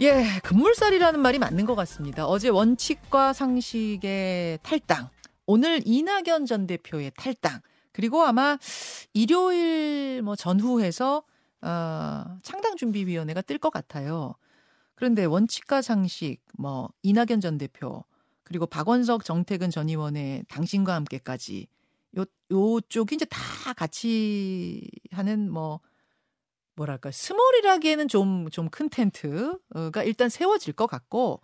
예, 급물살이라는 말이 맞는 것 같습니다. 어제 원칙과 상식의 탈당, 오늘 이낙연 전 대표의 탈당, 그리고 아마 일요일 뭐 전후해서 어, 창당준비위원회가 뜰 것 같아요. 그런데 원칙과 상식, 뭐 이낙연 전 대표, 그리고 박원석, 정태근 전 의원의 당신과 함께까지 요 요쪽이 이제 다 같이 하는 뭐 뭐랄까 스몰이라기에는 좀 좀 큰 텐트가 일단 세워질 것 같고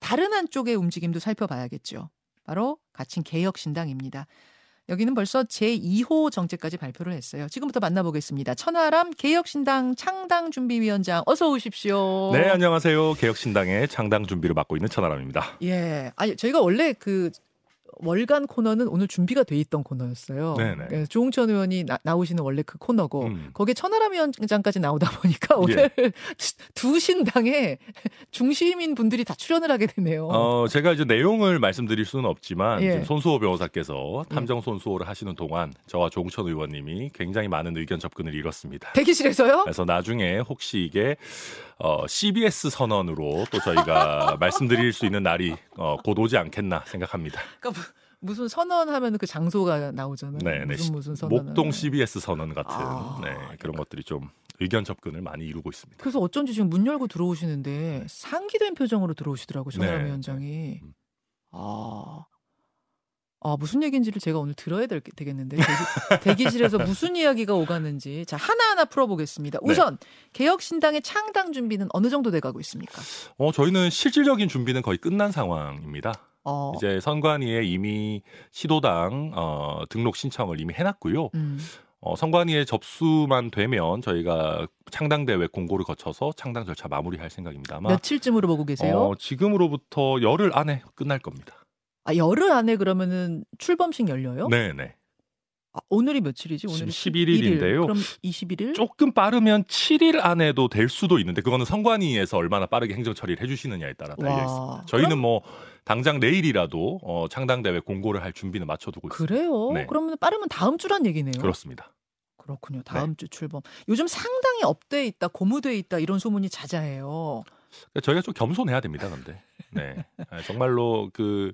다른 한쪽의 움직임도 살펴봐야겠죠. 바로 가칭 개혁신당입니다. 여기는 벌써 제2호 정책까지 발표를 했어요. 지금부터 만나보겠습니다. 천하람 개혁신당 창당준비위원장 어서 오십시오. 네, 안녕하세요. 개혁신당의 창당 준비를 맡고 있는 천하람입니다. 예. 아니, 저희가 원래 그 월간 코너는 오늘 준비가 돼 있던 코너였어요. 네네. 예, 조홍천 의원이 나, 오시는 원래 그 코너고 음. 거기에 천하람 위원장까지 나오다 보니까 오늘 두 신당의 중심인 분들이 다 출연을 하게 되네요. 어, 제가 이제 내용을 말씀드릴 수는 없지만 예. 손수호 변호사께서 탐정 손수호를 하시는 동안 저와 조홍천 의원님이 굉장히 많은 의견 접근을 이뤘습니다. 대기실에서요? 그래서 나중에 혹시 이게 어, CBS 선언으로 또 저희가 말씀드릴 수 있는 날이 어, 곧 오지 않겠나 생각합니다. 그러니까 무- 무슨 선언하면 그 장소가 나오잖아요. 네, 네. 무슨 무슨 선언. 목동 CBS 선언 같은 아. 네, 그런 것들이 좀 의견 접근을 많이 이루고 있습니다. 그래서 어쩐지 지금 문 열고 들어오시는데 상기된 표정으로 들어오시더라고요. 전남 네, 위원장이. 음. 아. 아, 무슨 얘기인지를 제가 오늘 들어야 될, 되겠는데. 대기, 실에서 무슨 이야기가 오가는지. 자, 하나하나 풀어보겠습니다. 네. 우선, 개혁신당의 창당 준비는 어느 정도 돼가고 있습니까? 어, 저희는 실질적인 준비는 거의 끝난 상황입니다. 어, 이제 선관위에 이미 시도당 어, 등록 신청을 이미 해놨고요. 음, 어, 선관위에 접수만 되면 저희가 창당 대회 공고를 거쳐서 창당 절차 마무리할 생각입니다. 아마 며칠쯤으로 보고 계세요? 어, 지금으로부터 열흘 안에 끝날 겁니다. 아, 열흘 안에 그러면은 출범식 열려요? 네, 네. 아, 오늘이 며칠이지? 오늘이 지금 11일인데요. 그럼 21일? 조금 빠르면 7일 안에도 될 수도 있는데 그거는 선관위에서 얼마나 빠르게 행정 처리를 해 주시느냐에 따라 달려 와. 있습니다. 저희는 뭐 당장 내일이라도 어, 창당 대회 공고를 할 준비는 맞춰두고 있습니다. 그래요? 네. 그러면 빠르면 다음 주란 얘기네요. 그렇습니다. 그렇군요. 네. 다음 주 출범. 요즘 상당히 up돼 있다, 고무돼 있다 이런 소문이 자자해요. 그러니까 저희가 좀 겸손해야 됩니다, 근데. 네. 아, 정말로 그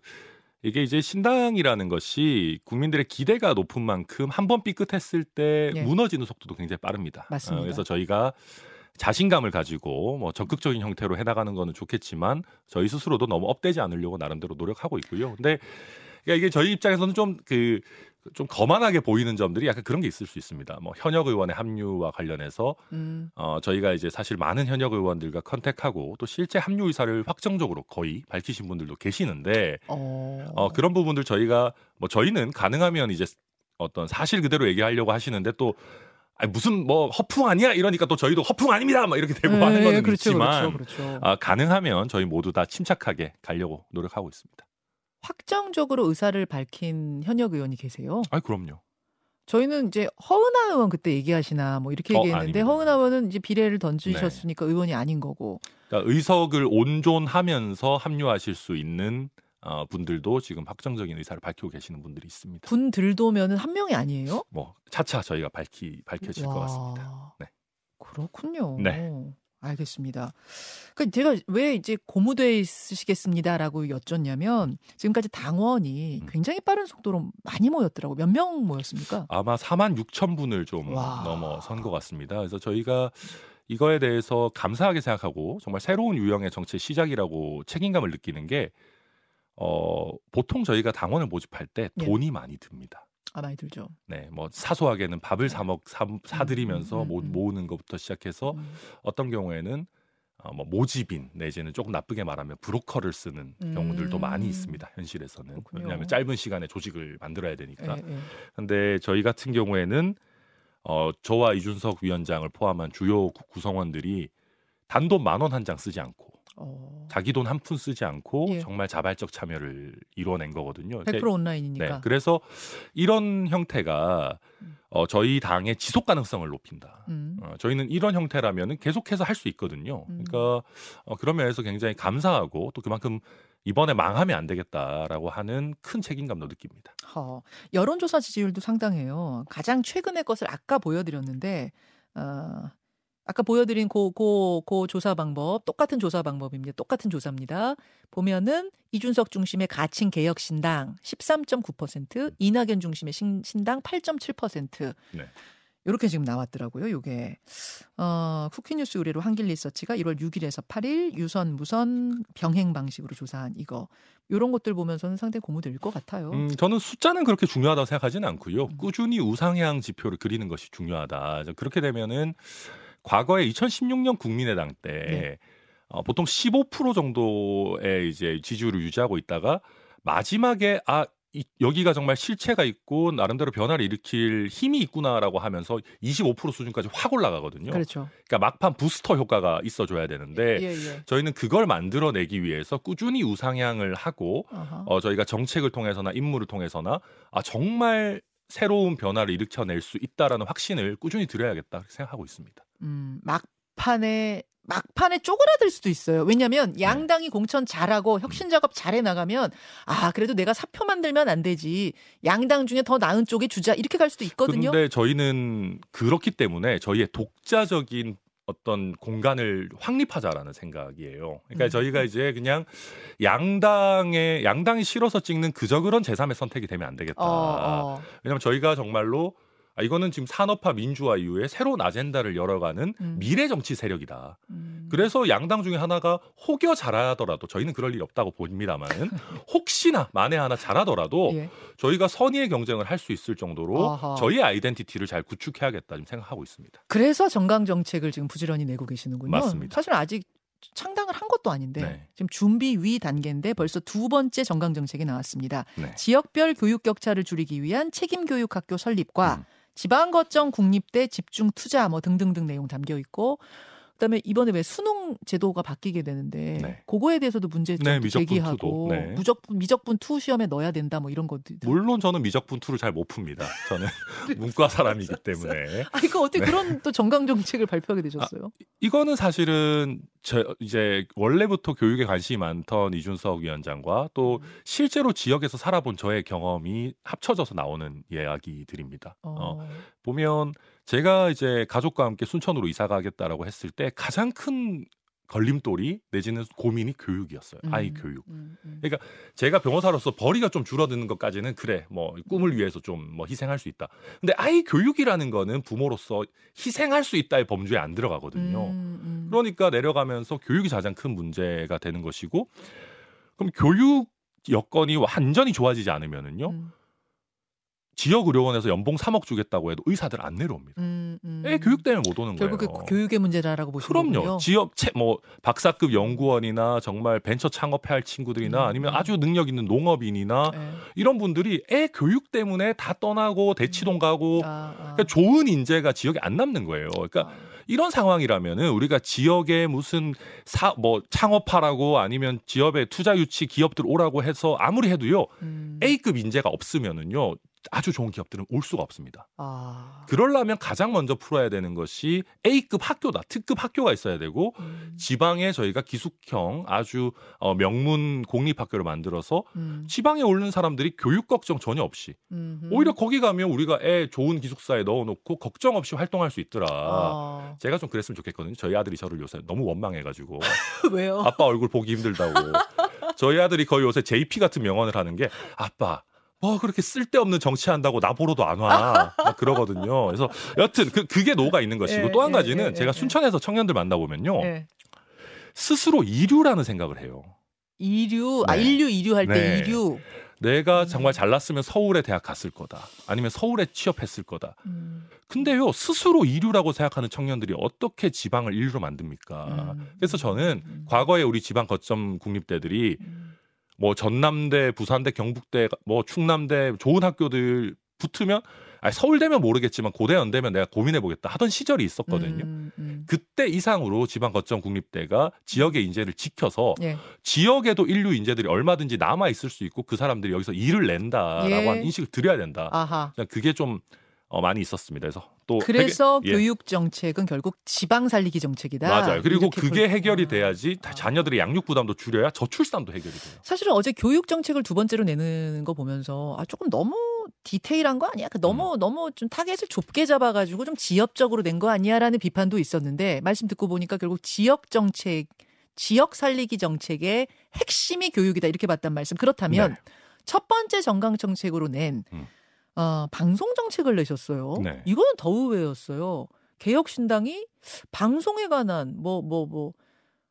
이게 이제 신당이라는 것이 국민들의 기대가 높은 만큼 한 번 삐끗했을 때 예. 무너지는 속도도 굉장히 빠릅니다. 맞습니다. 어, 그래서 저희가 자신감을 가지고 뭐 적극적인 형태로 해나가는 거는 좋겠지만 저희 스스로도 너무 up되지 않으려고 나름대로 노력하고 있고요. 근데 그러니까 이게 저희 입장에서는 좀 그 좀 거만하게 보이는 점들이 약간 그런 게 있을 수 있습니다. 뭐 현역 의원의 합류와 관련해서 음, 어, 저희가 이제 사실 많은 현역 의원들과 컨택하고 또 실제 합류 의사를 확정적으로 거의 밝히신 분들도 계시는데 어, 어, 그런 부분들 저희가 뭐 저희는 가능하면 이제 어떤 사실 그대로 얘기하려고 하시는데 또 아니, 무슨 뭐 허풍 아니야 이러니까 또 저희도 허풍 아닙니다 막 이렇게 대고 하는 예, 거는 그렇죠, 있지만 그렇죠, 그렇죠. 아, 가능하면 저희 모두 다 침착하게 가려고 노력하고 있습니다. 확정적으로 의사를 밝힌 현역 의원이 계세요. 아 그럼요. 저희는 이제 허은하 의원 그때 얘기하시나 뭐 이렇게 어, 얘기했는데 아닙니다. 허은하 의원은 이제 비례를 던지셨으니까 의원이 아닌 거고. 그러니까 의석을 온존하면서 합류하실 수 있는 어, 분들도 지금 확정적인 의사를 밝히고 계시는 분들이 있습니다. 분들도면은 한 명이 아니에요? 뭐 차차 저희가 밝히 밝혀질 것 같습니다. 네. 그렇군요. 네. 알겠습니다. 그 제가 왜 이제 고무돼 있으시겠습니다라고 여쭸냐면 지금까지 당원이 음. 굉장히 빠른 속도로 많이 모였더라고. 몇 명 모였습니까? 아마 4만 6천 분을 좀 와. 넘어선 것 같습니다. 그래서 저희가 이거에 대해서 감사하게 생각하고 정말 새로운 유형의 정치의 시작이라고 책임감을 느끼는 게 어, 보통 저희가 당원을 모집할 때 예. 돈이 많이 듭니다. 아 많이 들죠. 네, 뭐 사소하게는 밥을 사먹 사, 사드리면서 음, 음, 모, 음. 모으는 것부터 시작해서 음. 어떤 경우에는 어, 뭐 모집인 내지는 조금 나쁘게 말하면 브로커를 쓰는 경우들도 음. 많이 있습니다. 현실에서는 그렇군요. 왜냐하면 짧은 시간에 조직을 만들어야 되니까. 예, 예. 근데 저희 같은 경우에는 어, 저와 이준석 위원장을 포함한 주요 구- 구성원들이 단돈 만 원 한 장 쓰지 않고 어, 자기 돈 한 푼 쓰지 않고 예. 정말 자발적 참여를 이뤄낸 거거든요. 100% 온라인이니까. 네, 그래서 이런 형태가 음. 어, 저희 당의 지속 가능성을 높인다. 음. 어, 저희는 이런 형태라면 계속해서 할 수 있거든요. 음. 그러니까 어, 그런 면에서 굉장히 감사하고 또 그만큼 이번에 망하면 안 되겠다라고 하는 큰 책임감도 느낍니다. 허, 여론조사 지지율도 상당해요. 가장 최근의 것을 아까 보여드렸는데 어, 아까 보여드린 고, 고, 고 조사 방법, 똑같은 조사 방법입니다. 똑같은 조사입니다. 보면은 이준석 중심의 가칭 개혁 신당 13.9%, 이낙연 중심의 신, 신당 8.7%. 네. 이렇게 지금 나왔더라고요. 요게 어, 쿠키뉴스 의뢰로 한길 리서치가 1월 6일에서 8일 유선 무선 병행 방식으로 조사한 이거 요런 것들 보면서는 상당히 고무될 것 같아요. 음, 저는 숫자는 그렇게 중요하다고 생각하지는 않고요. 음. 꾸준히 우상향 지표를 그리는 것이 중요하다. 그렇게 되면은 과거에 2016년 국민의당 때 네. 어, 보통 15% 정도의 이제 지지율을 유지하고 있다가 마지막에 아 이, 여기가 정말 실체가 있고 나름대로 변화를 일으킬 힘이 있구나라고 하면서 25% 수준까지 확 올라가거든요. 그렇죠. 그러니까 막판 부스터 효과가 있어줘야 되는데 예, 예. 저희는 그걸 만들어내기 위해서 꾸준히 우상향을 하고 어허. 어, 저희가 정책을 통해서나 임무를 통해서나 아 정말 새로운 변화를 일으켜낼 수 있다라는 확신을 꾸준히 드려야겠다 생각하고 있습니다. 음, 막판에 막판에 쪼그라들 수도 있어요. 왜냐하면 네. 양당이 공천 잘하고 혁신 작업 잘해 나가면 아 그래도 내가 사표 만들면 안 되지. 양당 중에 더 나은 쪽에 주자 이렇게 갈 수도 있거든요. 그런데 저희는 그렇기 때문에 저희의 독자적인 어떤 공간을 확립하자라는 생각이에요. 그러니까 음. 저희가 이제 그냥 양당의 양당이 싫어서 찍는 그저 그런 제3의 선택이 되면 안 되겠다. 어, 어. 왜냐하면 저희가 정말로 아, 이거는 지금 산업화 민주화 이후에 새로운 아젠다를 열어가는 음. 미래 정치 세력이다. 음. 그래서 양당 중에 하나가 혹여 잘하더라도 저희는 그럴 일이 없다고 봅니다만은 혹시나 만에 하나 잘하더라도 예. 저희가 선의의 경쟁을 할 수 있을 정도로 아하. 저희의 아이덴티티를 잘 구축해야겠다 좀 생각하고 있습니다. 그래서 정강 정책을 지금 부지런히 내고 계시는군요. 맞습니다. 사실 아직 창당을 한 것도 아닌데 네. 지금 준비 위 단계인데 벌써 두 번째 정강 정책이 나왔습니다. 네. 지역별 교육 격차를 줄이기 위한 책임 교육 학교 설립과 음. 지방 거점 국립대 집중 투자 뭐 등등등 내용 담겨 있고 그다음에 이번에 왜 수능 제도가 바뀌게 되는데 네. 그거에 대해서도 문제점 네, 제기하고. 네. 무적분 미적분 two 시험에 넣어야 된다 뭐 이런 것들. 물론 저는 미적분 two를 잘 못 풉니다. 저는 문과 사람이기 때문에 아 이거 어떻게 네. 그런 또 정강 정책을 발표하게 되셨어요? 이거는 사실은 저 이제 원래부터 교육에 관심이 많던 이준석 위원장과 또 실제로 지역에서 살아본 저의 경험이 합쳐져서 나오는 이야기들입니다. 어, 어. 보면 제가 이제 가족과 함께 순천으로 이사 가겠다라고 했을 때 가장 큰 걸림돌이 내지는 고민이 교육이었어요. 아이 음, 교육. 음, 음. 그러니까 제가 변호사로서 벌이가 좀 줄어드는 것까지는 그래 뭐 꿈을 위해서 좀 뭐 희생할 수 있다. 근데 아이 교육이라는 거는 부모로서 희생할 수 있다의 범주에 안 들어가거든요. 음, 음. 그러니까 내려가면서 교육이 가장 큰 문제가 되는 것이고 그럼 교육 여건이 완전히 좋아지지 않으면은요 음, 지역 의료원에서 연봉 3억 주겠다고 해도 의사들 안 내려옵니다. 음, 음. 애 교육 때문에 못 오는 결국 그 거예요. 교육의 문제라고 보시는 그럼요. 거군요. 지역 채, 뭐 박사급 연구원이나 정말 벤처 창업해야 할 친구들이나 음. 아니면 아주 능력 있는 농업인이나 네. 이런 분들이 애 교육 때문에 다 떠나고 대치동 가고 아, 아. 그러니까 좋은 인재가 지역에 안 남는 거예요. 그러니까 아. 이런 상황이라면은 우리가 지역에 무슨 사 뭐 창업하라고 아니면 지역에 투자 유치 기업들 오라고 해서 아무리 해도요 음. A급 인재가 없으면은요 아주 좋은 기업들은 올 수가 없습니다. 아. 그러려면 가장 먼저 풀어야 되는 것이 A급 학교다. 특급 학교가 있어야 되고 음. 지방에 저희가 기숙형 아주 어, 명문 공립 학교를 만들어서 음. 지방에 오는 사람들이 교육 걱정 전혀 없이 음흠. 오히려 거기 가면 우리가 애 좋은 기숙사에 넣어놓고 걱정 없이 활동할 수 있더라. 아. 제가 좀 그랬으면 좋겠거든요. 저희 아들이 저를 요새 너무 원망해가지고 왜요? 아빠 얼굴 보기 힘들다고. 저희 아들이 거의 요새 JP 같은 명언을 하는 게 아빠 뭐 그렇게 쓸데없는 정치한다고 나 보러도 안 와. 막 그러거든요. 그래서 여튼 그 그게 노가 있는 것이고 예, 또한 예, 가지는 예, 제가 예, 순천에서 청년들 만나보면요. 네. 스스로 이류라는 생각을 해요. 이류 아 네. 인류 이류 할때 네. 이류. 내가 정말 잘났으면 서울에 대학 갔을 거다. 아니면 서울에 취업했을 거다. 음. 근데요 스스로 이류라고 생각하는 청년들이 어떻게 지방을 인류로 만듭니까? 음. 그래서 저는 음. 과거에 우리 지방 거점 국립대들이 음. 뭐 전남대, 부산대, 경북대, 뭐 충남대 좋은 학교들 붙으면 아니 서울대면 모르겠지만 고대 연대면 내가 고민해 보겠다 하던 시절이 있었거든요. 음, 음. 그때 이상으로 지방 거점 국립대가 지역의 인재를 지켜서 예. 지역에도 인류 인재들이 얼마든지 남아 있을 수 있고 그 사람들이 여기서 일을 낸다라고 예. 하는 인식을 드려야 된다. 아하. 그게 좀 어, 많이 있었습니다. 그래서 또 그래서 해결- 예. 교육 정책은 결국 지방 살리기 정책이다. 맞아요. 그리고 그게 볼- 해결이 아. 돼야지 다 아. 자녀들의 양육 부담도 줄여야 저출산도 해결이 돼요. 사실은 어제 교육 정책을 두 번째로 내는 거 보면서 아 조금 너무 디테일한 거 아니야? 그 너무 너무 좀 타겟을 좁게 잡아가지고 좀 지역적으로 낸 거 아니야라는 비판도 있었는데 말씀 듣고 보니까 결국 지역 정책, 지역 살리기 정책의 핵심이 교육이다 이렇게 봤단 말씀. 그렇다면 네. 첫 번째 정강 정책으로 낸 음. 어, 방송 정책을 내셨어요. 네. 이거는 더 의외였어요. 개혁신당이 방송에 관한 뭐 뭐 뭐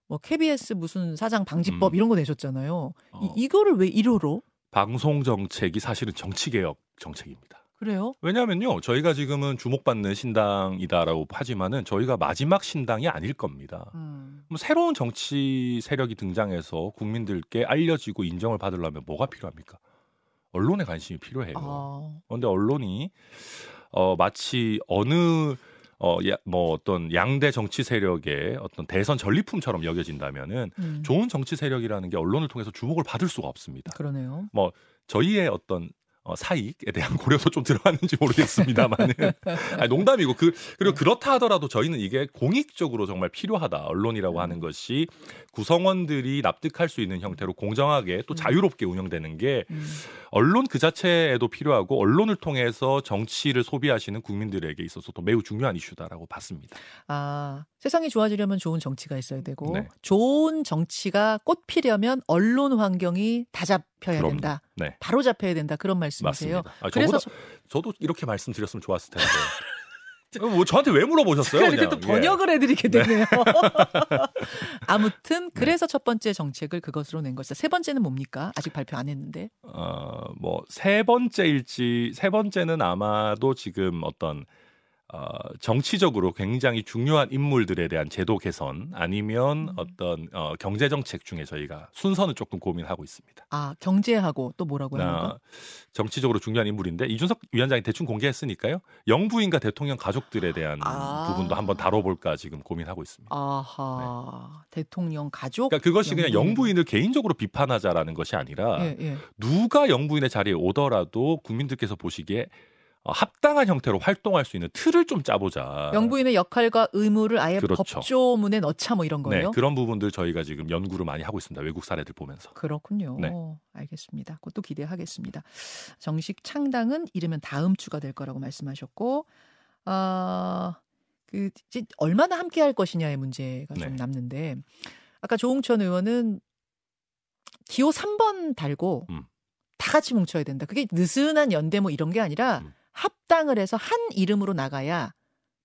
뭐 KBS 무슨 사장 방지법 음. 이런 거 내셨잖아요. 어. 이, 이거를 왜 1호로? 방송 정책이 사실은 정치 개혁 정책입니다. 그래요? 왜냐하면요, 저희가 지금은 주목받는 신당이다라고 하지만은 저희가 마지막 신당이 아닐 겁니다. 음. 뭐 새로운 정치 세력이 등장해서 국민들께 알려지고 인정을 받으려면 뭐가 필요합니까? 언론에 관심이 필요해요. 아, 그런데 언론이 어 마치 어느 어뭐 어떤 양대 정치 세력의 어떤 대선 전리품처럼 여겨진다면은 음. 좋은 정치 세력이라는 게 언론을 통해서 주목을 받을 수가 없습니다. 그러네요. 저희의 어떤 어, 사익에 대한 고려도 좀 들어갔는지 모르겠습니다만은 아니, 농담이고 그 그리고 그렇다 하더라도 저희는 이게 공익적으로 정말 필요하다 언론이라고 하는 것이 구성원들이 납득할 수 있는 형태로 공정하게 또 음. 자유롭게 운영되는 게 음. 언론 그 자체에도 필요하고 언론을 통해서 정치를 소비하시는 국민들에게 있어서도 매우 중요한 이슈다라고 봤습니다. 아, 세상이 좋아지려면 좋은 정치가 있어야 되고 네. 좋은 정치가 꽃 피려면 언론 환경이 다 잡혀야 그럼요. 된다. 네. 바로 잡혀야 된다. 그런 말씀이세요. 맞습니다. 아, 그래서 저보다, 저도 이렇게 말씀드렸으면 좋았을 텐데. 어, 뭐 저한테 왜 물어보셨어요? 제가 이렇게 그냥? 또 예. 번역을 해드리게 되네요. 아무튼 그래서 첫 번째 정책을 그것으로 낸 것이다. 세 번째는 뭡니까? 아직 발표 안 했는데. 어, 뭐 세 번째일지 세 번째는 아마도 지금 어떤 어, 정치적으로 굉장히 중요한 인물들에 대한 제도 개선 아니면 음. 어떤 어, 경제 정책 중에 저희가 순서는 조금 고민하고 있습니다. 아 경제하고 또 뭐라고 거? 나 정치적으로 중요한 인물인데 이준석 위원장이 대충 공개했으니까요. 영부인과 대통령 가족들에 대한 아. 부분도 한번 다뤄볼까 지금 고민하고 있습니다. 아하 대통령 가족. 그러니까 그것이 그냥 영부인. 영부인을 개인적으로 비판하자라는 것이 아니라 예, 예. 누가 영부인의 자리에 오더라도 국민들께서 보시기에 어, 합당한 형태로 활동할 수 있는 틀을 좀 짜보자. 영부인의 역할과 의무를 아예 그렇죠. 법조문에 넣자 뭐 이런 네, 거예요. 그런 부분들 저희가 지금 연구를 많이 하고 있습니다. 외국 사례들 보면서. 그렇군요. 네. 알겠습니다. 그것도 기대하겠습니다. 정식 창당은 이르면 다음 주가 될 거라고 말씀하셨고, 아, 그, 얼마나 함께 할 것이냐의 문제가 좀 네. 남는데, 아까 조홍천 의원은 기호 3번 달고 음. 다 같이 뭉쳐야 된다. 그게 느슨한 연대 뭐 이런 게 아니라 음. 합당을 해서 한 이름으로 나가야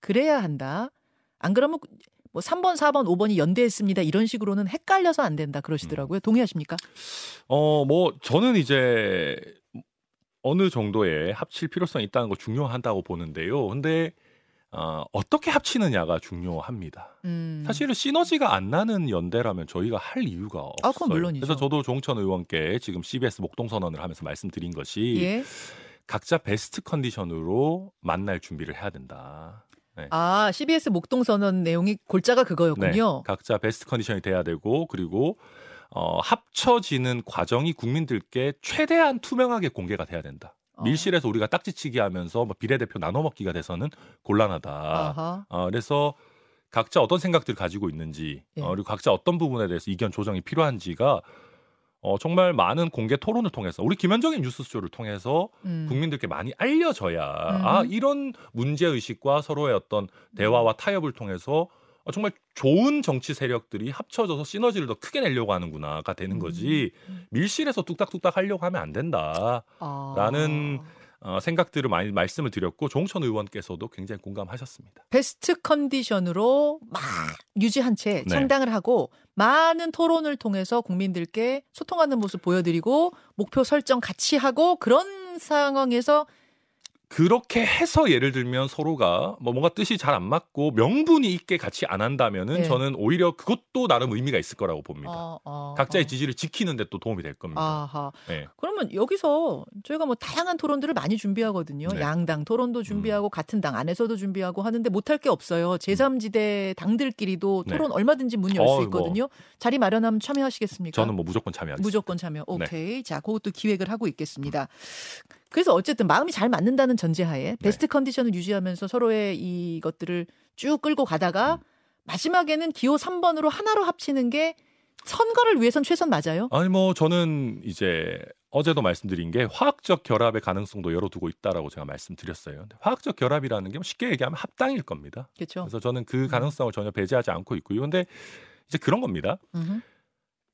그래야 한다. 안 그러면 뭐 3번, 4번, 5번이 연대했습니다. 이런 식으로는 헷갈려서 안 된다. 그러시더라고요. 동의하십니까? 어, 뭐 저는 이제 어느 정도의 합칠 필요성이 있다는 거 중요하다고 보는데요. 근데 어, 어떻게 합치느냐가 중요합니다. 음. 사실은 시너지가 안 나는 연대라면 저희가 할 이유가 없어요. 아, 그건 물론이죠. 그래서 저도 종천 의원께 지금 CBS 목동 선언을 하면서 말씀드린 것이 예. 각자 베스트 컨디션으로 만날 준비를 해야 된다. 아, CBS 목동 선언 내용이 골자가 그거였군요. 네, 각자 베스트 컨디션이 돼야 되고 그리고 어, 합쳐지는 과정이 국민들께 최대한 투명하게 공개가 돼야 된다. 어. 밀실에서 우리가 딱지치기 하면서 뭐 비례대표 나눠 먹기가 돼서는 곤란하다. 아하. 어, 그래서 각자 어떤 생각들을 가지고 있는지 예. 어, 그리고 각자 어떤 부분에 대해서 의견 조정이 필요한지가 어, 정말 많은 공개 토론을 통해서 우리 김현정의 뉴스쇼를 통해서 음. 국민들께 많이 알려져야 음. 아 이런 문제 의식과 서로의 어떤 대화와 타협을 통해서 어, 정말 좋은 정치 세력들이 합쳐져서 시너지를 더 크게 내려고 하는구나가 되는 거지 음. 밀실에서 뚝딱뚝딱 하려고 하면 안 된다. 아. 라는 어, 생각들을 많이 말씀을 드렸고 종천 의원께서도 굉장히 공감하셨습니다. 베스트 컨디션으로 막 유지한 채 네. 창당을 하고 많은 토론을 통해서 국민들께 소통하는 모습 보여드리고 목표 설정 같이 하고 그런 상황에서 그렇게 해서 예를 들면 서로가 뭐 뭔가 뜻이 잘 안 맞고 명분이 있게 같이 안 한다면은 네. 저는 오히려 그것도 나름 의미가 있을 거라고 봅니다. 어, 어, 각자의 어. 지지를 지키는데 또 도움이 될 겁니다. 아하. 네. 그러면 여기서 저희가 뭐 다양한 토론들을 많이 준비하거든요. 네. 양당 토론도 준비하고 같은 당 안에서도 준비하고 하는데 못할 게 없어요. 제3지대 당들끼리도 네. 토론 얼마든지 문열 어, 수 뭐. 있거든요. 자리 마련하면 참여하시겠습니까? 저는 뭐 무조건 참여하겠습니다. 무조건 참여. 네. 오케이. 자, 그것도 기획을 하고 있겠습니다. 그래서 어쨌든 마음이 잘 맞는다는 네. 전제하에 베스트 컨디션을 유지하면서 서로의 이것들을 쭉 끌고 가다가 음. 마지막에는 기호 3번으로 하나로 합치는 게 선거를 위해선 최선 맞아요. 아니 뭐 저는 이제 어제도 말씀드린 게 화학적 결합의 가능성도 열어두고 있다라고 제가 말씀드렸어요. 화학적 결합이라는 게뭐 쉽게 얘기하면 합당일 겁니다. 그렇죠. 그래서 저는 그 가능성을 전혀 배제하지 않고 있고요. 근데 이제 그런 겁니다. 음흠.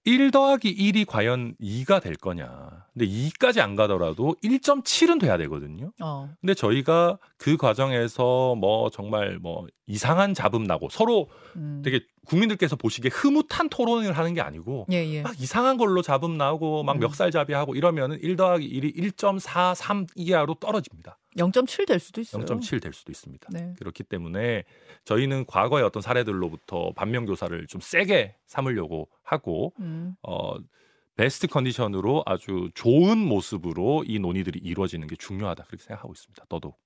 1 더하기 1이 과연 2가 될 거냐. 근데 2까지 안 가더라도 1.7은 돼야 되거든요. 어. 근데 저희가 그 과정에서 뭐 정말 뭐 이상한 잡음 나고 서로 음. 되게 국민들께서 보시기에 흐뭇한 토론을 하는 게 아니고 예, 예. 막 이상한 걸로 잡음 나오고 막 음. 멱살잡이하고 이러면은 1 더하기 1이 1.43 이하로 떨어집니다. 0.7 될 수도 있어요. 0.7 될 수도 있습니다. 네. 그렇기 때문에 저희는 과거의 어떤 사례들로부터 반면 교사를 좀 세게 삼으려고 하고 음. 어 베스트 컨디션으로 아주 좋은 모습으로 이 논의들이 이루어지는 게 중요하다 그렇게 생각하고 있습니다. 더더욱.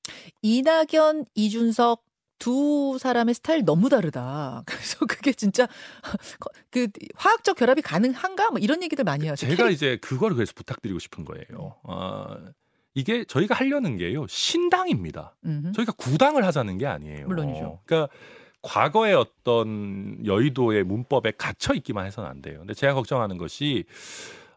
이낙연, 이준석 두 사람의 스타일 너무 다르다. 그래서 그게 진짜 그 화학적 결합이 가능한가? 뭐 이런 얘기들 많이 하죠. 제가 이제 그걸 그래서 부탁드리고 싶은 거예요. 아, 이게 저희가 하려는 게요 신당입니다. 음흠. 저희가 구당을 하자는 게 아니에요. 물론이죠. 그러니까 과거의 어떤 여의도의 문법에 갇혀 있기만 해서는 안 돼요. 근데 제가 걱정하는 것이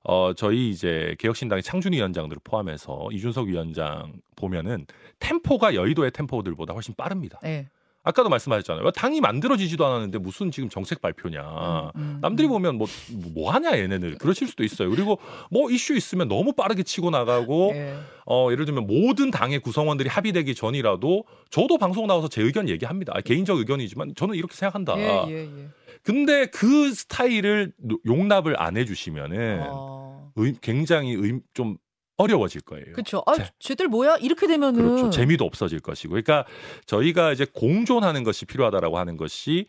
어 저희 이제 개혁신당의 창준 위원장들을 포함해서 이준석 위원장 보면은 템포가 여의도의 템포들보다 훨씬 빠릅니다. 네. 아까도 말씀하셨잖아요. 당이 만들어지지도 않았는데 무슨 지금 정책 발표냐. 음, 음, 남들이 음. 보면 뭐, 뭐 하냐 얘네들 그러실 수도 있어요. 그리고 뭐 이슈 있으면 너무 빠르게 치고 나가고 예. 어 예를 들면 모든 당의 구성원들이 합의되기 전이라도 저도 방송 나와서 제 의견 얘기합니다. 아, 개인적 의견이지만 저는 이렇게 생각한다. 예, 예, 예. 근데 그 스타일을 노- 용납을 안 해주시면은 어. 의- 굉장히 의- 좀 어려워질 거예요. 그렇죠. 아, 제- 쟤들 뭐야? 이렇게 되면은 그렇죠. 재미도 없어질 것이고. 그러니까 저희가 이제 공존하는 것이 필요하다라고 하는 것이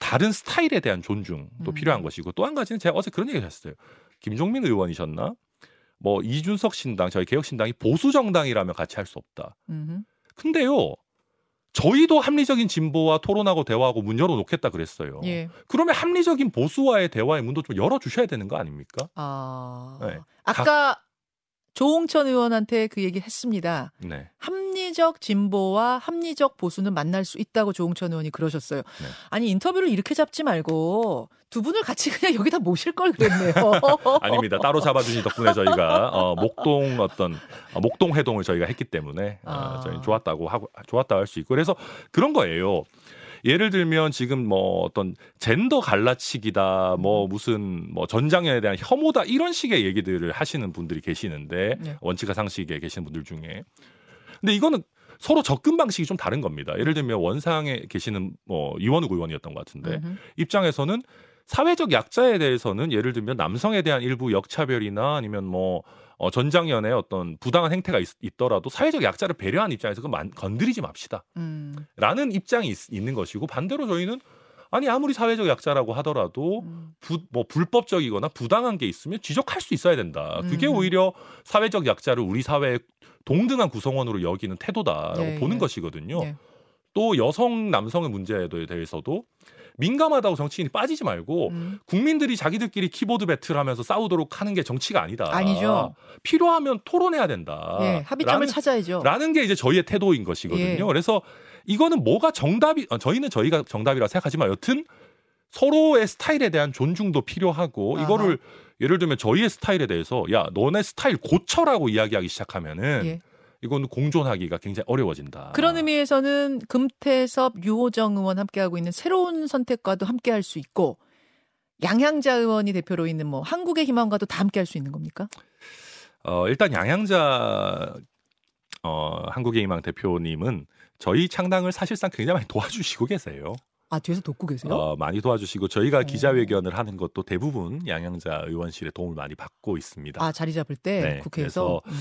다른 스타일에 대한 존중도 음. 필요한 것이고 또 한 가지는 제가 어제 그런 얘기 하셨어요. 김종민 의원이셨나? 뭐 이준석 신당, 저희 개혁 신당이 보수 정당이라면 같이 할 수 없다. 음흠. 근데요. 저희도 합리적인 진보와 토론하고 대화하고 문 열어놓겠다 그랬어요. 예. 그러면 합리적인 보수와의 대화의 문도 좀 열어주셔야 되는 거 아닙니까? 아. 네. 아까 조홍천 의원한테 그 얘기 했습니다. 네. 합 리적 진보와 합리적 보수는 만날 수 있다고 조홍천 의원이 그러셨어요. 네. 아니 인터뷰를 이렇게 잡지 말고 두 분을 같이 그냥 여기다 모실 걸 그랬네요. 아닙니다. 따로 잡아주신 덕분에 저희가 어, 목동 어떤 어, 목동 회동을 저희가 했기 때문에 어, 아. 저희 좋았다고 하고 좋았다 할 수 있고 그래서 그런 거예요. 예를 들면 지금 뭐 어떤 젠더 갈라치기다 뭐 무슨 뭐 전장년에 대한 혐오다 이런 식의 얘기들을 하시는 분들이 계시는데 네. 원칙과 상식에 계시는 분들 중에 근데 이거는 서로 접근 방식이 좀 다른 겁니다. 예를 들면 원상에 계시는 뭐 이원욱 의원이었던 것 같은데 음흠. 입장에서는 사회적 약자에 대해서는 예를 들면 남성에 대한 일부 역차별이나 아니면 뭐 어, 전장년에 어떤 부당한 행태가 있, 더라도 사회적 약자를 배려하는 입장에서 그 건드리지 맙시다. 음, 라는 입장이 있, 는 것이고 반대로 저희는 아니 아무리 사회적 약자라고 하더라도 음. 부, 뭐 불법적이거나 부당한 게 있으면 지적할 수 있어야 된다. 그게 음. 오히려 사회적 약자를 우리 사회의 동등한 구성원으로 여기는 태도다라고 예, 보는 예. 것이거든요. 예. 또 여성 남성의 문제에 대해서도 민감하다고 정치인이 빠지지 말고 음. 국민들이 자기들끼리 키보드 배틀하면서 싸우도록 하는 게 정치가 아니다. 아니죠. 필요하면 토론해야 된다. 예, 합의점을 라는, 찾아야죠. 라는 게 이제 저희의 태도인 것이거든요. 예. 그래서 이거는 뭐가 정답이 어, 저희는 저희가 정답이라 생각하지만 여튼 서로의 스타일에 대한 존중도 필요하고 아하. 이거를 예를 들면 저희의 스타일에 대해서 야 너네 스타일 고쳐라고 이야기하기 시작하면은 예. 이거는 공존하기가 굉장히 어려워진다. 그런 의미에서는 금태섭, 유호정 의원 함께하고 있는 새로운 선택과도 함께할 수 있고 양향자 의원이 대표로 있는 뭐 한국의 희망과도 다 함께할 수 있는 겁니까? 어, 일단 양양자 어, 한국의 희망 대표님은 저희 창당을 사실상 굉장히 많이 도와주시고 계세요. 아 뒤에서 돕고 계세요? 어, 많이 도와주시고 저희가 어. 기자회견을 하는 것도 대부분 양양자 의원실의 도움을 많이 받고 있습니다. 아 자리 잡을 때 네, 국회에서 음.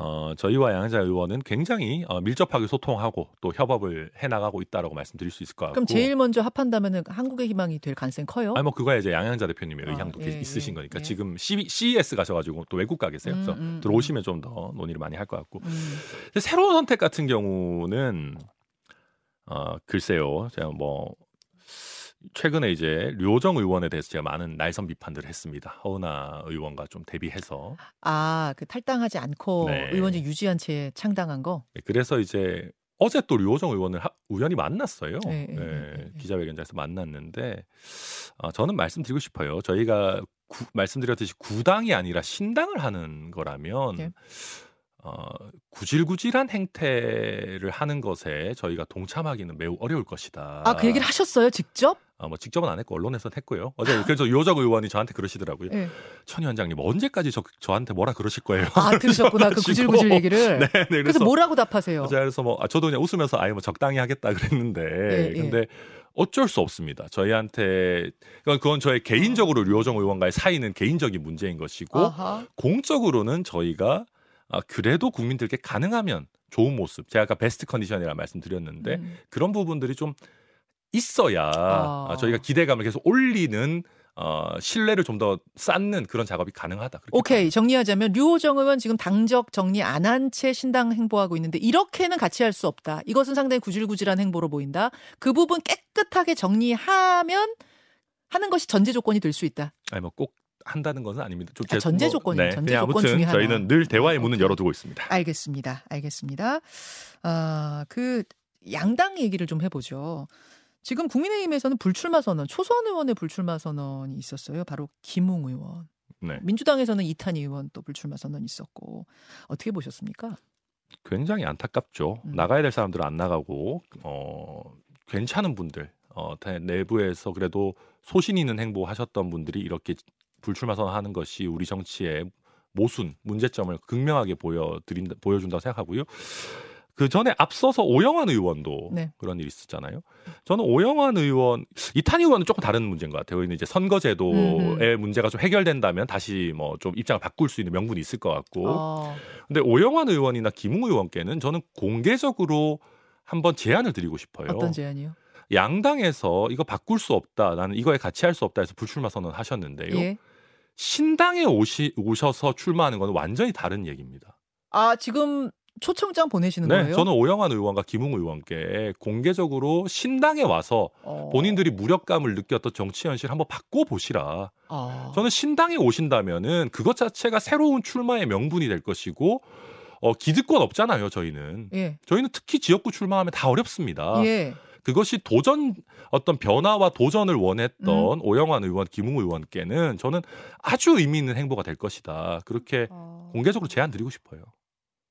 어, 저희와 양양자 의원은 굉장히 어, 밀접하게 소통하고 또 협업을 해나가고 있다라고 말씀드릴 수 있을 것 같고. 그럼 제일 먼저 합한다면은 한국의 희망이 될 가능성이 커요? 아니 뭐 그거야 이제 양양자 대표님의 아, 의향도 예, 있으신 예, 거니까 예. 지금 CES 가셔가지고 또 외국 가 계세요. 음, 그래서 음, 들어오시면 좀 더 논의를 많이 할 것 같고. 음. 새로운 선택 같은 경우는 어 글쎄요, 제가 뭐 최근에 이제 류호정 의원에 대해서 제가 많은 날선 비판들을 했습니다. 허은하 의원과 좀 대비해서 아 그 탈당하지 않고 네. 의원직 유지한 채 창당한 거. 네, 그래서 이제 어제 또 류호정 의원을 하- 우연히 만났어요. 네, 네, 네, 네, 네. 기자회견장에서 만났는데 어, 저는 말씀드리고 싶어요. 저희가 구, 말씀드렸듯이 구당이 아니라 신당을 하는 거라면 예. 어, 구질구질한 행태를 하는 것에 저희가 동참하기는 매우 어려울 것이다. 아, 그 얘기를 하셨어요, 직접? 아, 뭐 직접은 안 했고 언론에서는 했고요. 어제 그래서 유호적 의원이 저한테 그러시더라고요. 예. 천 위원장님 언제까지 저, 저한테 뭐라 그러실 거예요? 아, 들으셨구나. 그. 구질구질 얘기를. 네, 네. 그래서, 그래서 뭐라고 답하세요? 그래서 뭐 아, 저도 그냥 웃으면서 아예 뭐 적당히 하겠다 그랬는데 예, 예. 근데 어쩔 수 없습니다. 저희한테 그건, 그건 저의 개인적으로 류호정 의원과의 사이는 개인적인 문제인 것이고 아하. 공적으로는 저희가 아, 그래도 국민들께 가능하면 좋은 모습 제가 아까 베스트 컨디션이라 말씀드렸는데 음. 그런 부분들이 좀 있어야 아. 아, 저희가 기대감을 계속 올리는 어, 신뢰를 좀 더 쌓는 그런 작업이 가능하다. 오케이 정리하자면 류호정 의원 지금 당적 정리 안 한 채 신당 행보하고 있는데 이렇게는 같이 할 수 없다. 이것은 상당히 구질구질한 행보로 보인다. 그 부분 깨끗하게 정리하면 하는 것이 전제 조건이 될 수 있다. 아니 뭐꼭 한다는 것은 아닙니다. 좀 아, 제- 전제 뭐, 조건이에요. 네, 전제 조건 중에 하나. 저희는 늘 대화의 문은. 열어두고 있습니다. 알겠습니다. 알겠습니다. 아, 그 양당 얘기를 좀 해보죠. 지금 국민의힘에서는 불출마 선언, 초선 의원의 불출마 선언이 있었어요. 바로 김웅 의원. 네, 민주당에서는 이탄희 의원 또 불출마 선언이 있었고 어떻게 보셨습니까? 굉장히 안타깝죠. 음. 나가야 될 사람들은 안 나가고 어, 괜찮은 분들 어, 대- 내부에서 그래도 소신 있는 행보 하셨던 분들이 이렇게 불출마 선언하는 것이 우리 정치의 모순 문제점을 극명하게 보여드린다 보여준다고 생각하고요. 그 전에 앞서서 오영환 의원도 네. 그런 일이 있었잖아요. 저는 오영환 의원, 이탄희 의원은 조금 다른 문제인 것 같아요. 이제 선거제도의 문제가 좀 해결된다면 다시 뭐 좀 입장을 바꿀 수 있는 명분이 있을 것 같고. 어, 근데 오영환 의원이나 김웅 의원께는 저는 공개적으로 한번 제안을 드리고 싶어요. 어떤 제안이요? 양당에서 이거 바꿀 수 없다. 나는 이거에 같이 할 수 없다 해서 불출마 선언 하셨는데요. 예. 신당에 오시, 오셔서 출마하는 건 완전히 다른 얘기입니다. 아 지금 초청장 보내시는 네, 거예요? 저는 오영환 의원과 김웅 의원께 공개적으로 신당에 와서 어. 본인들이 무력감을 느꼈던 정치 현실 한번 바꿔 보시라. 아. 저는 신당에 오신다면은 그것 자체가 새로운 출마의 명분이 될 것이고 어, 기득권 없잖아요, 저희는. 예. 저희는 특히 지역구 출마하면 다 어렵습니다. 예. 그것이 도전 어떤 변화와 도전을 원했던 음. 오영환 의원, 김웅 의원께는 저는 아주 의미 있는 행보가 될 것이다. 그렇게 어. 공개적으로 제안 드리고 싶어요.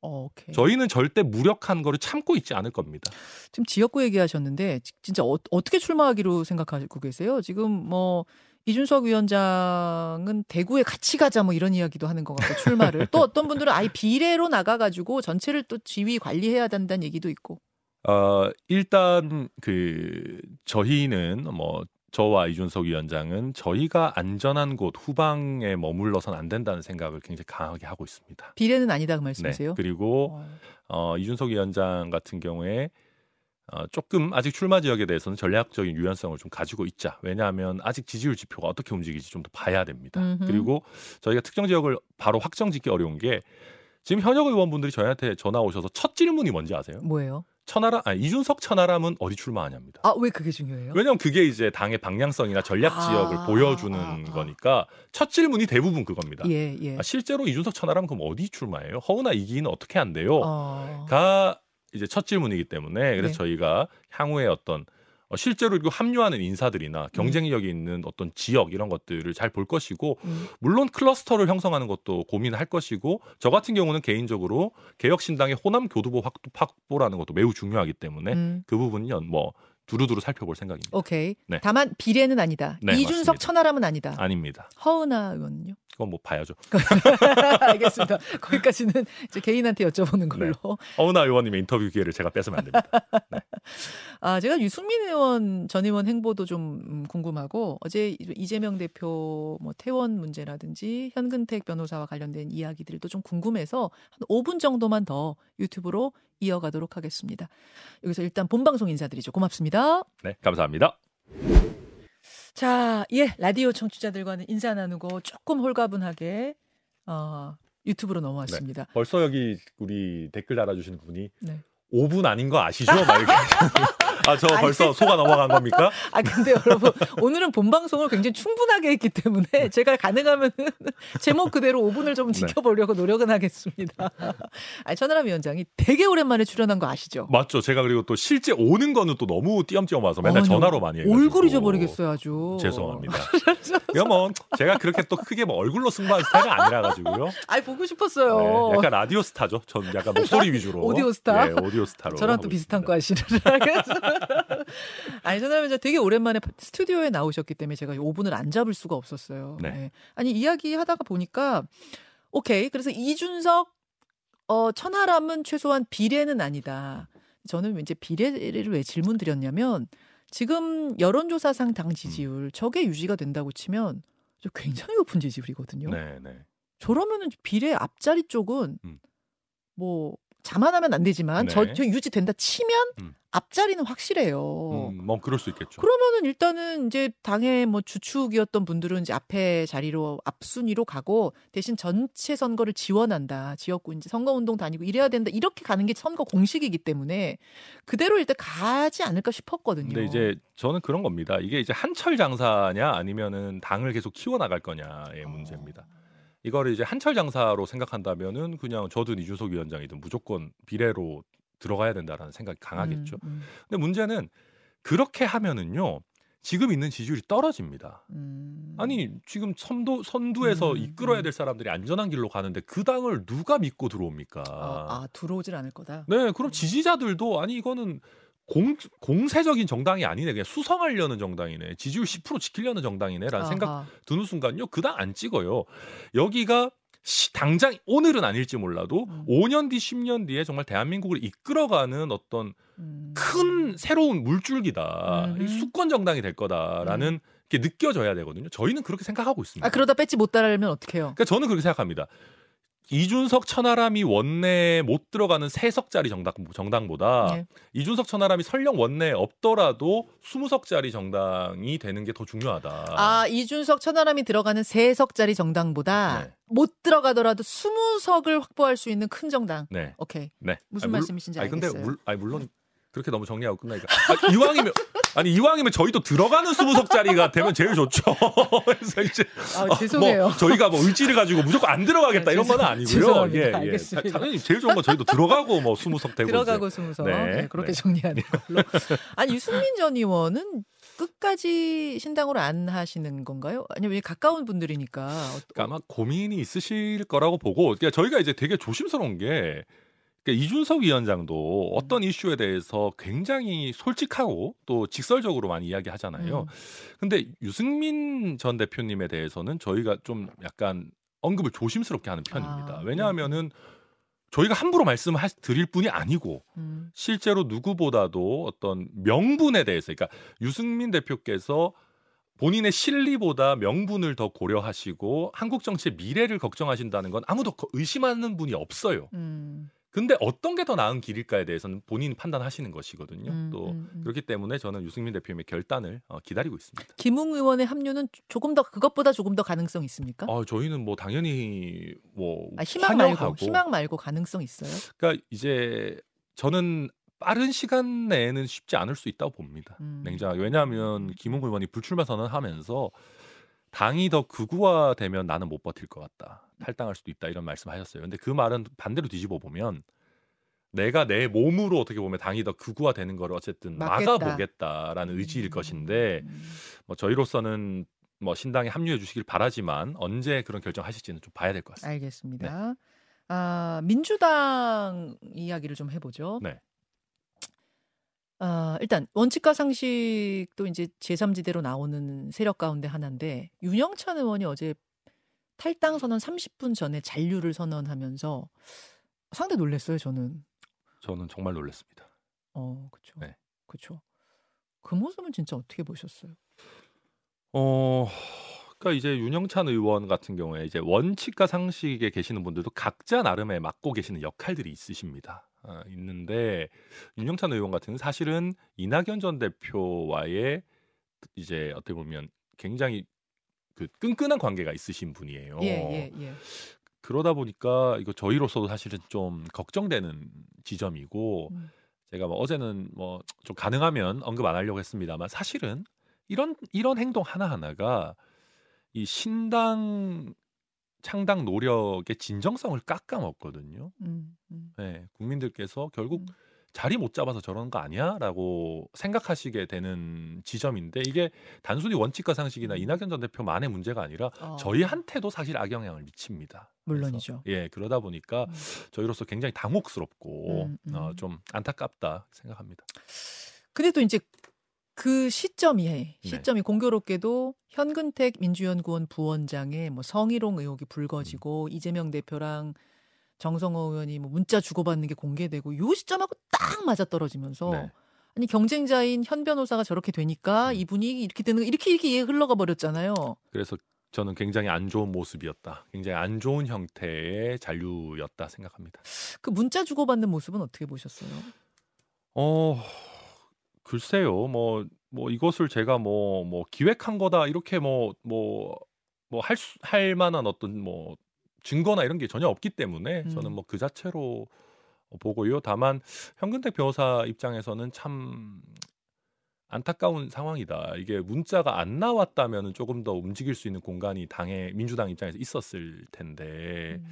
어. 저희는 절대 무력한 거를 참고 있지 않을 겁니다. 지금 지역구 얘기하셨는데 지- 진짜 어, 떻게 출마하기로 생각하고 계세요? 지금 뭐 이준석 위원장은 대구에 같이 가자 뭐 이런 이야기도 하는 것 같고 출마를 또 어떤 분들은 아예 비례로 나가가지고 전체를 또 지휘 관리해야 된다는 얘기도 있고 어, 일단 그 저희는 뭐 저와 이준석 위원장은 저희가 안전한 곳 후방에 머물러선 안 된다는 생각을 굉장히 강하게 하고 있습니다. 비례는 아니다 그 네. 말씀이세요? 그리고 어. 어, 이준석 위원장 같은 경우에 어, 조금 아직 출마 지역에 대해서는 전략적인 유연성을 좀 가지고 있자. 왜냐하면 아직 지지율 지표가 어떻게 움직일지 좀 더 봐야 됩니다. 음흠. 그리고 저희가 특정 지역을 바로 확정 짓기 어려운 게 지금 현역 의원분들이 저희한테 전화 오셔서 첫 질문이 뭔지 아세요? 뭐예요? 천하람, 아니, 이준석 천하람은 어디 출마하냐입니다. 아 왜 그게 중요해요? 왜냐하면 그게 이제 당의 방향성이나 전략 아, 지역을 보여주는 아, 아. 거니까 첫 질문이 대부분 그겁니다. 예 예. 아, 실제로 이준석 천하람 그럼 어디 출마해요? 허우나 이기는 어떻게 한대요? 어. 가 이제 첫 질문이기 때문에 그래서 네. 저희가 향후에 어떤 어, 실제로 이거 합류하는 인사들이나 경쟁력이 있는 어떤 지역 이런 것들을 잘 볼 것이고 음. 물론 클러스터를 형성하는 것도 고민할 것이고 저 같은 경우는 개인적으로 개혁신당의 호남 교두보 확보- 확보 라는 것도 매우 중요하기 때문에 음. 그 부분은 뭐 두루두루 살펴볼 생각입니다. 오케이. 네. 다만 비례는 아니다. 네, 이준석 맞습니다. 천하람은 아니다. 아닙니다. 허은하 의원은요? 그건 뭐 봐야죠. 알겠습니다. 거기까지는 이제 개인한테 여쭤보는 걸로. 허은하 의원님의 인터뷰 기회를 제가 뺏으면 안 됩니다. 아, 제가 유승민 의원 전 의원 행보도 좀 음, 궁금하고 어제 이재명 대표 뭐 퇴원 문제라든지 현근택 변호사와 관련된 이야기들도 좀 궁금해서 한 5분 정도만 더 유튜브로 이어가도록 하겠습니다. 여기서 일단 본 방송 인사드리죠. 고맙습니다. 네, 감사합니다. 자, 예, 라디오 청취자들과는 인사 나누고 조금 홀가분하게 어, 유튜브로 넘어왔습니다. 벌써 여기 우리 댓글 달아주시는 분이 네. 5분 아닌 거 아시죠? 막 이렇게 아, 저 벌써 소가 넘어간 겁니까? 아 근데 여러분 오늘은 본 방송을 굉장히 충분하게 했기 때문에 네. 제가 가능하면 제목 그대로 5분을 좀 지켜보려고 네. 노력은 하겠습니다. 아 천하람 위원장이 되게 오랜만에 출연한 거 아시죠? 맞죠. 제가 그리고 또 실제 오는 거는 또 너무 띄엄띄엄 와서 맨날 어, 전화로 많이 해가지고 얼굴 잊어버리겠어요 아주. 죄송합니다. 이거 뭐 제가 그렇게 또 크게 뭐 얼굴로 승부한 스타일은 아니라 가지고요. 아 보고 싶었어요. 네, 약간 라디오 스타죠. 전 약간 목소리 위주로. 오디오 스타. 네, 오디오 스타로. 저랑 또 비슷한 거 하시는. 아니 저는 이제 되게 오랜만에 스튜디오에 나오셨기 때문에 제가 5분을 안 잡을 수가 없었어요. 네. 네. 아니 이야기 하다가 보니까 오케이. 그래서 이준석 어 천하람은 최소한 비례는 아니다. 저는 이제 비례를 왜 질문 드렸냐면 지금 여론조사상 당 지지율 음. 저게 유지가 된다고 치면 굉장히 높은 지지율이거든요. 네, 네. 저러면은 비례 앞자리 쪽은 음. 뭐 자만하면 안 되지만 네. 저, 저 유지된다 치면 음. 앞자리는 확실해요. 음, 뭐 그럴 수 있겠죠. 그러면은 일단은 이제 당의 뭐 주축이었던 분들은 이제 앞에 자리로 앞순위로 가고 대신 전체 선거를 지원한다. 지역구 이제 선거 운동 다니고 이래야 된다. 이렇게 가는 게 선거 공식이기 때문에 그대로 일단 가지 않을까 싶었거든요. 근데 이제 저는 그런 겁니다. 이게 이제 한철 장사냐 아니면은 당을 계속 키워 나갈 거냐의 문제입니다. 어. 이거를 이제 한철 장사로 생각한다면은 그냥 저든 이준석 위원장이든 무조건 비례로 들어가야 된다라는 생각이 강하겠죠. 음, 음. 근데 문제는 그렇게 하면은요. 지금 있는 지지율이 떨어집니다. 음. 아니 지금 선도 선두에서 음, 이끌어야 음. 될 사람들이 안전한 길로 가는데 그 당을 누가 믿고 들어옵니까? 아, 아 들어오질 않을 거다. 네, 그럼 음. 지지자들도 아니 이거는 공, 공세적인 정당이 아니네. 그냥 수성하려는 정당이네. 지지율 10% 지키려는 정당이네라는 아하. 생각 드는 순간요. 그 당 안 찍어요. 여기가 시, 당장 오늘은 아닐지 몰라도 음. 5년 뒤, 10년 뒤에 정말 대한민국을 이끌어가는 어떤 음. 큰 새로운 물줄기다. 음. 수권 정당이 될 거다라는 음. 게 느껴져야 되거든요. 저희는 그렇게 생각하고 있습니다. 아, 그러다 뺏지 못 따르면 어떡해요? 그러니까 저는 그렇게 생각합니다. 이준석 천하람이 원내에 못 들어가는 세석짜리 정당, 정당보다 네. 이준석 천하람이 설령 원내에 없더라도 20석짜리 정당이 되는 게 더 중요하다. 아, 이준석 천하람이 들어가는 세석짜리 정당보다 네. 못 들어가더라도 20석을 확보할 수 있는 큰 정당. 네. 오케이. 네. 무슨 아니, 말씀이신지 아니, 알겠어요. 근데 물, 아니, 물론 그렇게 너무 정리하고 끝나니까. 아, 이왕이면 아니 이왕이면 저희도 들어가는 스무석짜리가 되면 제일 좋죠. 그래서 이제 아, 죄송해요. 어, 뭐 저희가 뭐 의지를 가지고 무조건 안 들어가겠다 네, 이런 건 아니고요. 죄송합니다. 예, 예. 알겠습니다. 당연히 제일 좋은 건 저희도 들어가고 뭐 스무석 되고 들어가고 스무석 네, 네, 그렇게 네. 정리하는 걸로. 아니 유승민 전 의원은 끝까지 신당으로 안 하시는 건가요? 아니면 가까운 분들이니까. 그러니까 아마 고민이 있으실 거라고 보고 그러니까 저희가 이제 되게 조심스러운 게 그러니까 이준석 위원장도 어떤 이슈에 대해서 굉장히 솔직하고 또 직설적으로 많이 이야기하잖아요. 음. 근데 유승민 전 대표님에 대해서는 저희가 좀 약간 언급을 조심스럽게 하는 편입니다. 아, 왜냐하면은 저희가 함부로 말씀을 드릴 뿐이 아니고 음. 실제로 누구보다도 어떤 명분에 대해서 그러니까 유승민 대표께서 본인의 실리보다 명분을 더 고려하시고 한국 정치의 미래를 걱정하신다는 건 아무도 의심하는 분이 없어요. 음. 근데 어떤 게 더 나은 길일까에 대해서는 본인이 판단하시는 것이거든요. 음, 또 음, 음. 그렇기 때문에 저는 유승민 대표님의 결단을 어, 기다리고 있습니다. 김웅 의원의 합류는 조금 더 그것보다 조금 더 가능성 있습니까? 아, 저희는 뭐 당연히 뭐 아, 희망 환영하고. 말고 희망 말고 가능성 있어요? 그러니까 이제 저는 빠른 시간 내에는 쉽지 않을 수 있다고 봅니다. 음. 냉정하게 왜냐하면 김웅 의원이 불출마 선언하면서 당이 더 극우화되면 나는 못 버틸 것 같다. 탈당할 수도 있다 이런 말씀하셨어요. 근데 그 말은 반대로 뒤집어 보면 내가 내 몸으로 어떻게 보면 당이 더 극우화되는 걸 어쨌든 막아보겠다라는 의지일 음. 것인데 뭐 저희로서는 뭐 신당에 합류해 주시길 바라지만 언제 그런 결정하실지는 좀 봐야 될 것 같습니다. 알겠습니다. 네. 아 민주당 이야기를 좀 해보죠. 네. 아, 일단 원칙과 상식도 이제 제3지대로 나오는 세력 가운데 하나인데 윤영찬 의원이 어제 탈당 선언 30분 전에 잔류를 선언하면서 상대 놀랐어요, 저는. 저는 정말 놀랐습니다. 어, 그렇죠. 네. 그렇죠. 그 모습은 진짜 어떻게 보셨어요? 어, 그러니까 이제 윤영찬 의원 같은 경우에 이제 원칙과 상식에 계시는 분들도 각자 나름의 맡고 계시는 역할들이 있으십니다. 어, 있는데 윤영찬 의원 같은 사실은 이낙연 전 대표와의 이제 어떻게 보면 굉장히 그 끈끈한 관계가 있으신 분이에요. 예, 예, 예. 그러다 보니까 이거 저희로서도 사실은 좀 걱정되는 지점이고 음. 제가 뭐 어제는 뭐 좀 가능하면 언급 안 하려고 했습니다만 사실은 이런 이런 행동 하나 하나가 이 신당 창당 노력의 진정성을 깎아먹거든요. 음, 음. 네, 국민들께서 결국 음. 자리 못 잡아서 저러는 거 아니야라고 생각하시게 되는 지점인데 이게 단순히 원칙과 상식이나 음. 이낙연 전 대표만의 문제가 아니라 어, 저희한테도 사실 악영향을 미칩니다. 물론이죠. 예, 그러다 보니까 음. 저희로서 굉장히 당혹스럽고 음, 음. 어, 좀 안타깝다 생각합니다. 근데 또 이제 그 시점이 네. 시점이 공교롭게도 현근택 민주연구원 부원장의 뭐 성희롱 의혹이 불거지고 음. 이재명 대표랑 정성호 의원이 뭐 문자 주고받는 게 공개되고 요 시점하고 딱 맞아 떨어지면서 네. 아니 경쟁자인 현 변호사가 저렇게 되니까 음. 이분이 이렇게 되는 거 이렇게 이렇게 흘러가 버렸잖아요. 그래서 저는 굉장히 안 좋은 모습이었다. 굉장히 안 좋은 형태의 잔류였다 생각합니다. 그 문자 주고받는 모습은 어떻게 보셨어요? 어 글쎄요 뭐 뭐 이것을 제가 뭐 뭐 기획한 거다 이렇게 뭐 뭐 뭐할수할 만한 어떤 뭐 증거나 이런 게 전혀 없기 때문에 음. 저는 뭐 그 자체로 보고요. 다만 현근택 변호사 입장에서는 참 안타까운 상황이다. 이게 문자가 안 나왔다면은 조금 더 움직일 수 있는 공간이 당의 민주당 입장에서 있었을 텐데 음.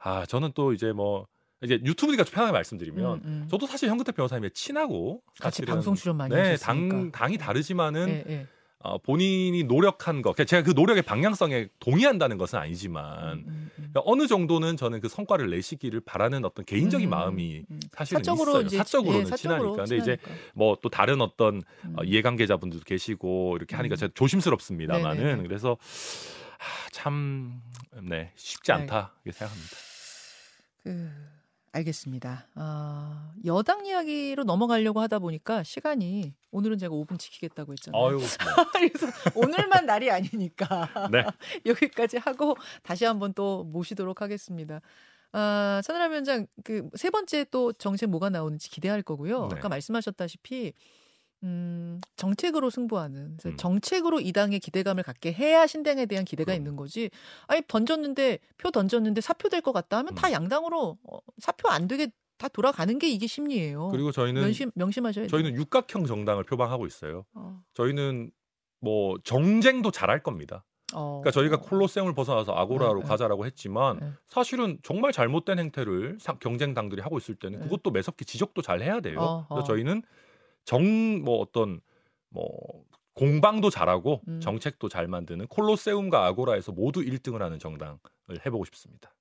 아 저는 또 이제 뭐 이제 유튜브니까 좀 편하게 말씀드리면 음, 음. 저도 사실 현근택 변호사님의 친하고 같이 사실은 방송 출연 많이 네, 하셨으니까. 당 당이 다르지만은 예, 예. 어, 본인이 노력한 거 제가 그 노력의 방향성에 동의한다는 것은 아니지만 음, 음, 음. 어느 정도는 저는 그 성과를 내시기를 바라는 어떤 개인적인 음, 마음이 음. 사실은 사적으로 있어요. 이제 사적으로는 예, 사적으로 친하니까. 근데 이제 친하니까. 뭐또 다른 어떤 음. 어, 이해관계자분들도 계시고 이렇게 하니까 음. 제가 조심스럽습니다만은. 그래서 아, 참 네, 쉽지 네. 않다 이렇게 생각합니다. 그 알겠습니다. 아, 여당 이야기로 넘어가려고 하다 보니까 시간이 오늘은 제가 5분 지키겠다고 했잖아요. 아유, 그래서 오늘만 날이 아니니까 네. 여기까지 하고 다시 한번 또 모시도록 하겠습니다. 아, 천하람 위원장 그 세 번째 또 정책 뭐가 나오는지 기대할 거고요. 네. 아까 말씀하셨다시피 음, 정책으로 승부하는 그래서 음. 정책으로 이 당의 기대감을 갖게 해야 신당에 대한 기대가 그럼요. 있는 거지. 아니 던졌는데 표 던졌는데 사표 될 것 같다 하면 다 음. 양당으로 어, 사표 안 되게 다 돌아가는 게 이게 심리예요. 그리고 저희는 명심 명심하셔야 돼요. 저희는 육각형 정당을 표방하고 있어요. 어, 저희는 뭐 정쟁도 잘할 겁니다. 어, 그러니까 저희가 콜로세움을 벗어나서 아고라로 네, 네. 가자라고 했지만 네. 사실은 정말 잘못된 행태를 사- 경쟁 당들이 하고 있을 때는 네. 그것도 매섭게 지적도 잘 해야 돼요. 어, 그래서 어. 저희는 정 뭐 어떤 뭐 공방도 잘하고 음. 정책도 잘 만드는 콜로세움과 아고라에서 모두 1등을 하는 정당을 해보고 싶습니다.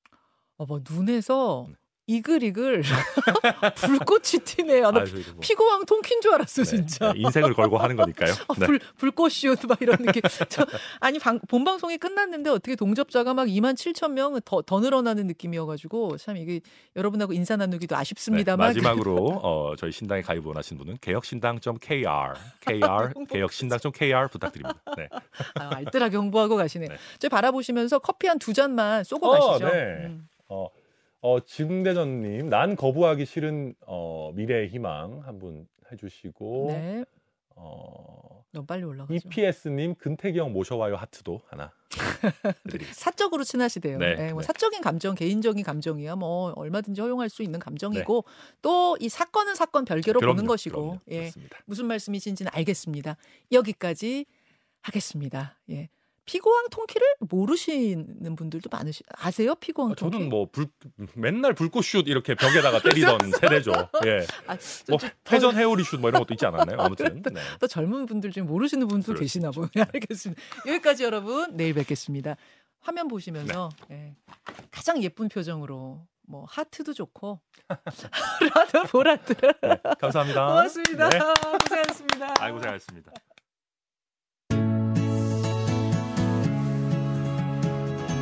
어, 뭐 눈에서 네. 이글이글 불꽃이 튀네요. 나 아, 뭐, 피고왕 통킨 줄 알았어 네, 진짜. 네, 인생을 걸고 하는 거니까요. 아, 네. 불 불꽃슛 막 이런 느낌. 저, 아니 방, 본 방송이 끝났는데 어떻게 동접자가 막 2만 7천 명더더 늘어나는 느낌이어가지고 참 이게 여러분하고 인사 나누기도 네, 아쉽습니다만 마지막으로 어, 저희 신당에 가입 원하신 분은 개혁신당.kr, kr 개혁신당.kr 부탁드립니다. 네. 아, 알뜰하게 홍보하고 가시네. 네. 저 바라보시면서 커피 한 두 잔만 쏘고 어, 가시죠. 네. 음. 어, 어 증대전님, 난 거부하기 싫은 어, 미래의 희망 한 분 해주시고, 네, 어, 너무 빨리 올라가죠. EPS님 근태기 형 모셔와요 하트도 하나. 사적으로 친하시대요. 네, 네, 뭐 네. 사적인 감정, 개인적인 감정이야 뭐 얼마든지 허용할 수 있는 감정이고 또 이 사건은 사건 별개로 그럼요, 보는 것이고 그럼요. 예. 무슨 말씀이신지는 알겠습니다. 여기까지 하겠습니다. 예. 피고왕 통키를 모르시는 분들도 많으시 아세요? 피고왕 어, 통키? 저는 뭐 불, 맨날 불꽃슛 이렇게 벽에다가 때리던 세대죠. 예. 아, 뭐 저, 저, 회전 회오리 슛뭐 이런 것도 있지 않았나요? 아무튼. 네. 또 젊은 분들 중에 모르시는 분도 수 계시나 보요 알겠습니다. 여기까지 여러분 내일 뵙겠습니다. 화면 보시면서 예, 가장 예쁜 표정으로 뭐 하트도 좋고 라도 보라트를 네, 감사합니다. 고맙습니다. 네. 고생하셨습니다. 아이고 고생하셨습니다.